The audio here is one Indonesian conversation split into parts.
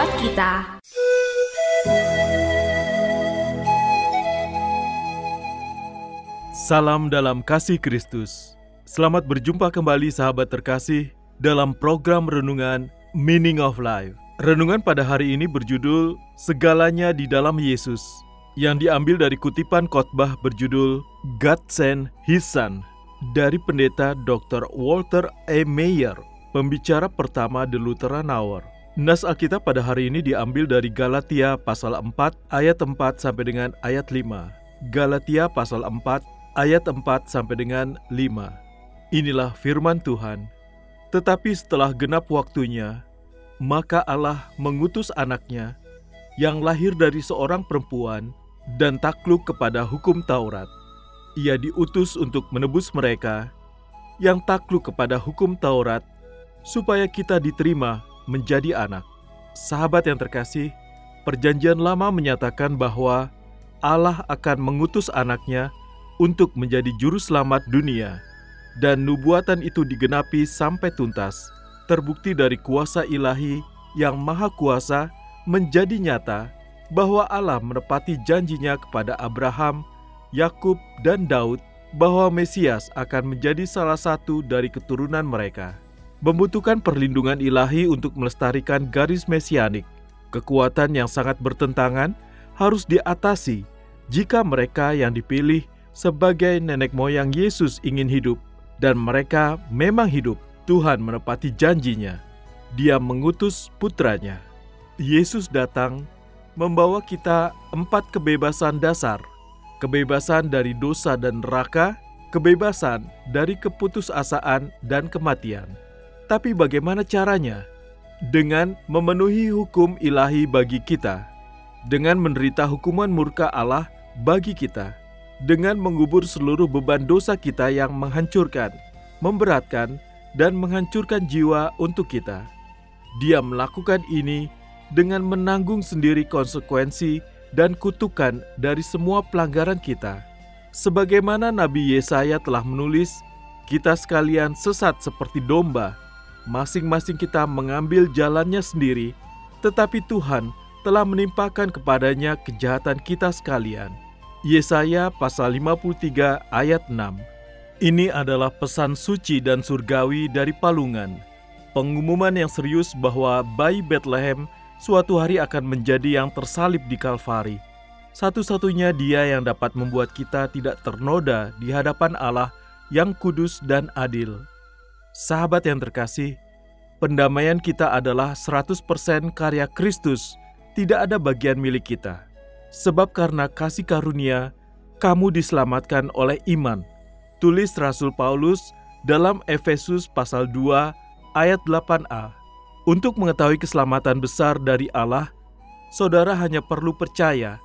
Buat kita Salam dalam kasih Kristus. Selamat berjumpa kembali sahabat terkasih dalam program renungan Meaning of Life. Renungan pada hari ini berjudul Segalanya di dalam Yesus yang diambil dari kutipan khotbah berjudul God Sent His Son dari pendeta Dr. Walter E. Mayer, pembicara pertama The Lutheran Hour. Nas Alkitab pada hari ini diambil dari Galatia pasal 4 ayat 4 sampai dengan ayat 5. Galatia pasal 4 ayat 4 sampai dengan 5. Inilah firman Tuhan. Tetapi setelah genap waktunya, maka Allah mengutus anaknya yang lahir dari seorang perempuan dan takluk kepada hukum Taurat. Ia diutus untuk menebus mereka yang takluk kepada hukum Taurat supaya kita diterima menjadi anak. Sahabat yang terkasih, perjanjian lama menyatakan bahwa Allah akan mengutus anaknya untuk menjadi juru selamat dunia. Dan nubuatan itu digenapi sampai tuntas, terbukti dari kuasa ilahi yang maha kuasa menjadi nyata bahwa Allah menepati janjinya kepada Abraham, Yakub, dan Daud bahwa Mesias akan menjadi salah satu dari keturunan mereka. Membutuhkan perlindungan ilahi untuk melestarikan garis mesianik. Kekuatan yang sangat bertentangan harus diatasi jika mereka yang dipilih sebagai nenek moyang Yesus ingin hidup dan mereka memang hidup. Tuhan menepati janjinya. Dia mengutus putranya. Yesus datang membawa kita empat kebebasan dasar. Kebebasan dari dosa dan neraka, kebebasan dari keputusasaan dan kematian. Tapi bagaimana caranya? Dengan memenuhi hukum ilahi bagi kita. Dengan menderita hukuman murka Allah bagi kita dengan mengubur seluruh beban dosa kita yang menghancurkan, memberatkan, dan menghancurkan jiwa untuk kita. Dia melakukan ini dengan menanggung sendiri konsekuensi dan kutukan dari semua pelanggaran kita. Sebagaimana Nabi Yesaya telah menulis, kita sekalian sesat seperti domba, masing-masing kita mengambil jalannya sendiri, tetapi Tuhan telah menimpakan kepadanya kejahatan kita sekalian. Yesaya pasal 53 ayat 6. Ini adalah pesan suci dan surgawi dari palungan. Pengumuman yang serius bahwa bayi Bethlehem suatu hari akan menjadi yang tersalib di Kalvari. Satu-satunya dia yang dapat membuat kita tidak ternoda di hadapan Allah yang kudus dan adil. Sahabat yang terkasih, pendamaian kita adalah 100% karya Kristus, tidak ada bagian milik kita sebab karena kasih karunia kamu diselamatkan oleh iman. Tulis Rasul Paulus dalam Efesus pasal 2 ayat 8a. Untuk mengetahui keselamatan besar dari Allah, saudara hanya perlu percaya,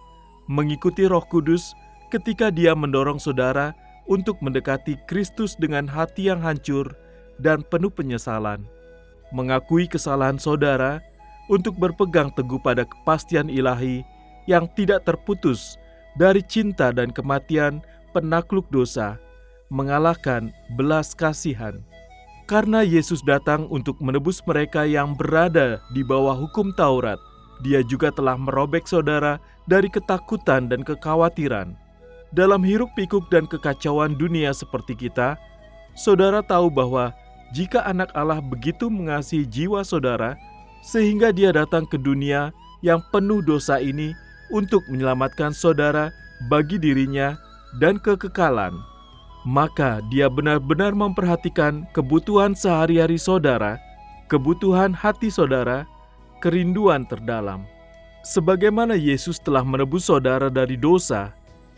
mengikuti Roh Kudus ketika Dia mendorong saudara untuk mendekati Kristus dengan hati yang hancur dan penuh penyesalan. Mengakui kesalahan saudara untuk berpegang teguh pada kepastian ilahi yang tidak terputus dari cinta dan kematian penakluk dosa, mengalahkan belas kasihan. Karena Yesus datang untuk menebus mereka yang berada di bawah hukum Taurat, Dia juga telah merobek saudara dari ketakutan dan kekhawatiran. Dalam hiruk-pikuk dan kekacauan dunia seperti kita, saudara tahu bahwa jika anak Allah begitu mengasihi jiwa saudara, sehingga Dia datang ke dunia yang penuh dosa ini untuk menyelamatkan saudara bagi dirinya dan kekekalan, maka dia benar-benar memperhatikan kebutuhan sehari-hari saudara, kebutuhan hati saudara, kerinduan terdalam. Sebagaimana Yesus telah menebus saudara dari dosa,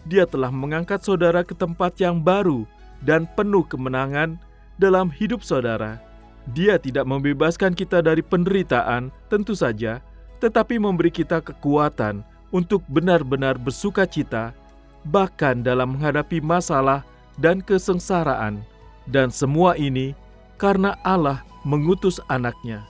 Dia telah mengangkat saudara ke tempat yang baru dan penuh kemenangan dalam hidup saudara. Dia tidak membebaskan kita dari penderitaan, tentu saja, tetapi memberi kita kekuatan untuk benar-benar bersuka cita, bahkan dalam menghadapi masalah dan kesengsaraan. Dan semua ini karena Allah mengutus anaknya.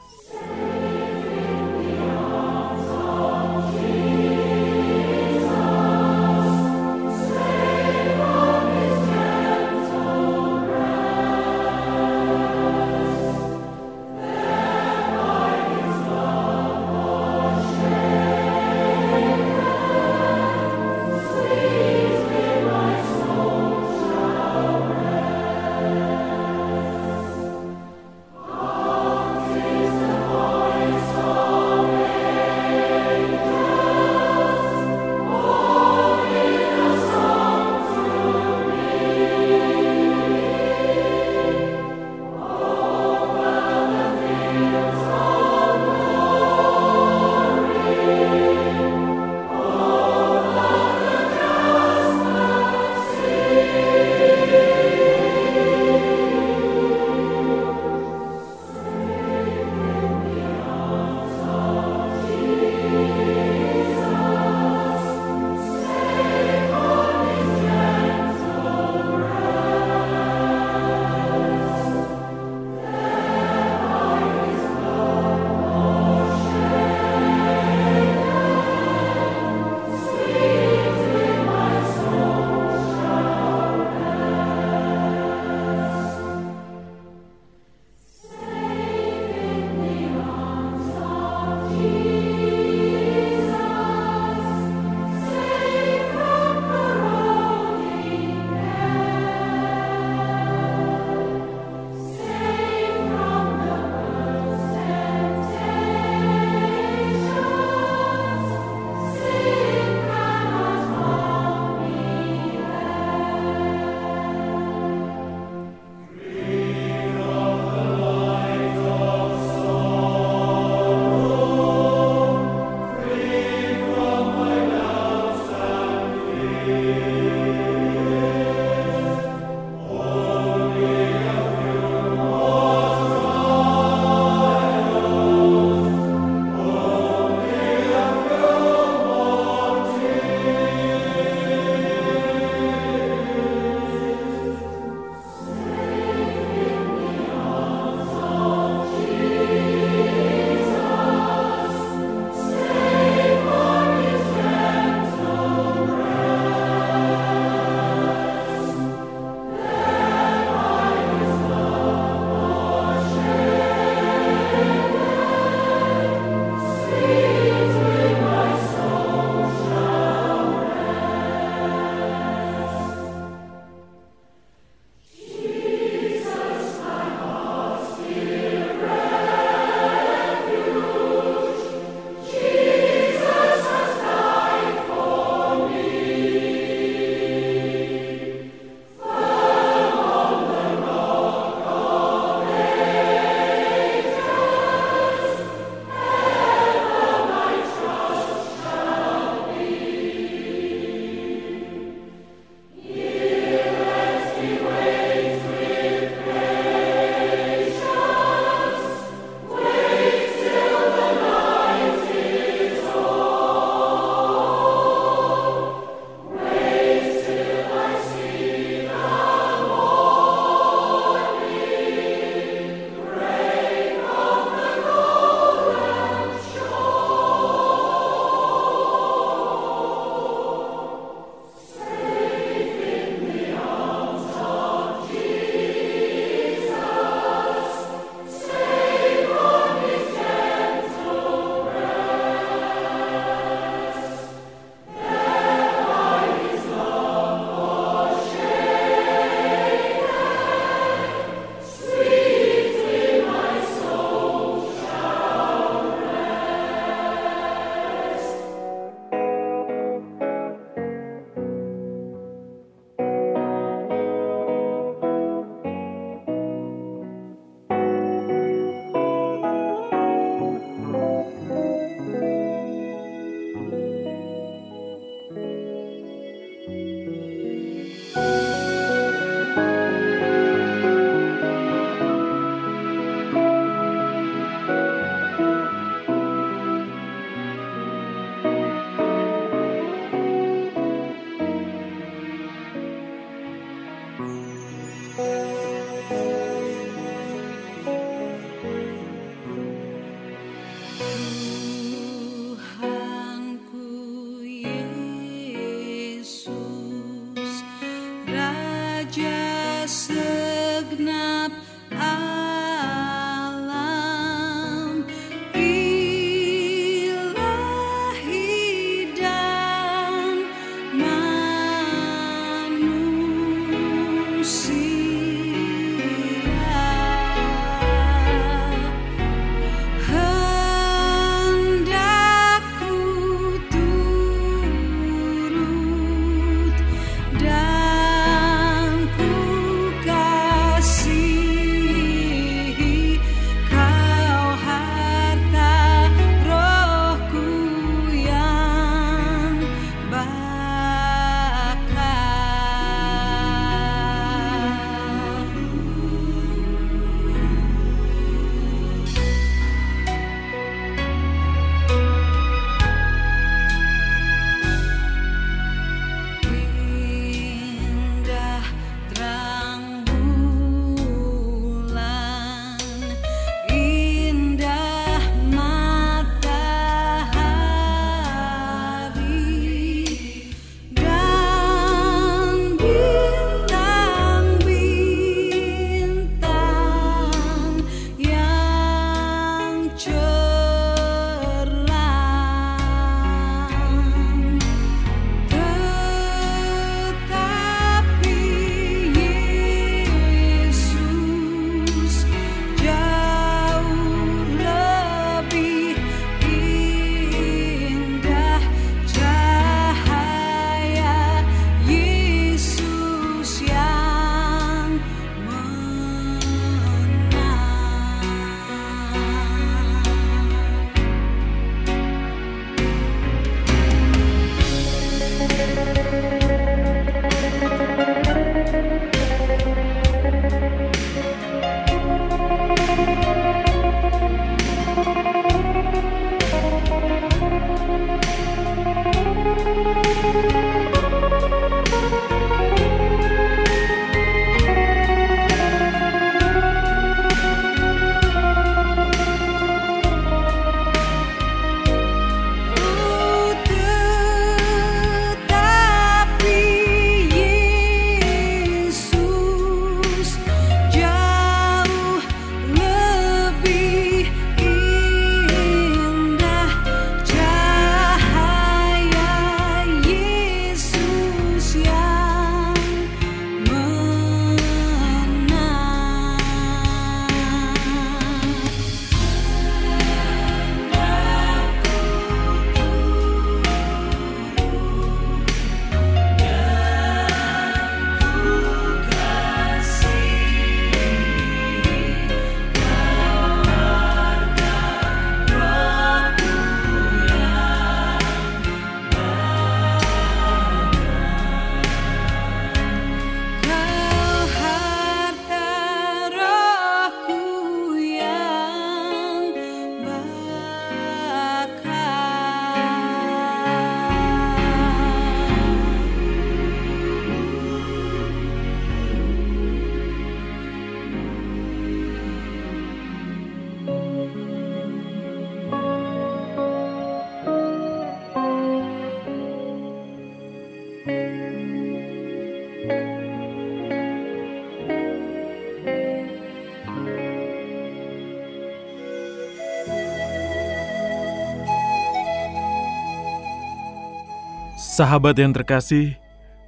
Sahabat yang terkasih,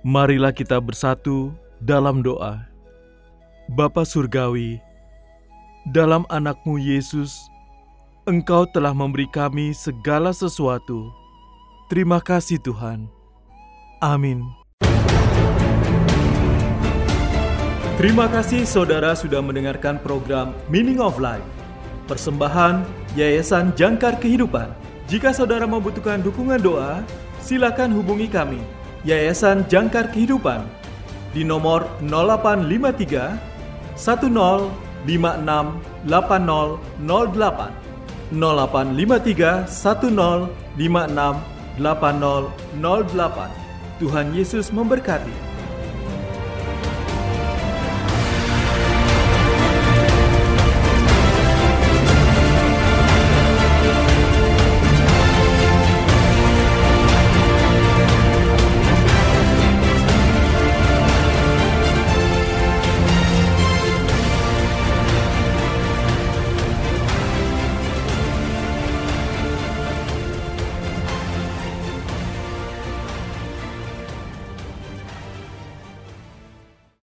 marilah kita bersatu dalam doa. Bapa Surgawi, dalam anakmu Yesus, Engkau telah memberi kami segala sesuatu. Terima kasih Tuhan. Amin. Terima kasih saudara sudah mendengarkan program Meaning of Life. Persembahan Yayasan Jangkar Kehidupan. Jika saudara membutuhkan dukungan doa, silakan hubungi kami, Yayasan Jangkar Kehidupan, di nomor 0853 1056 8008 0853 1056 8008 Tuhan Yesus memberkati.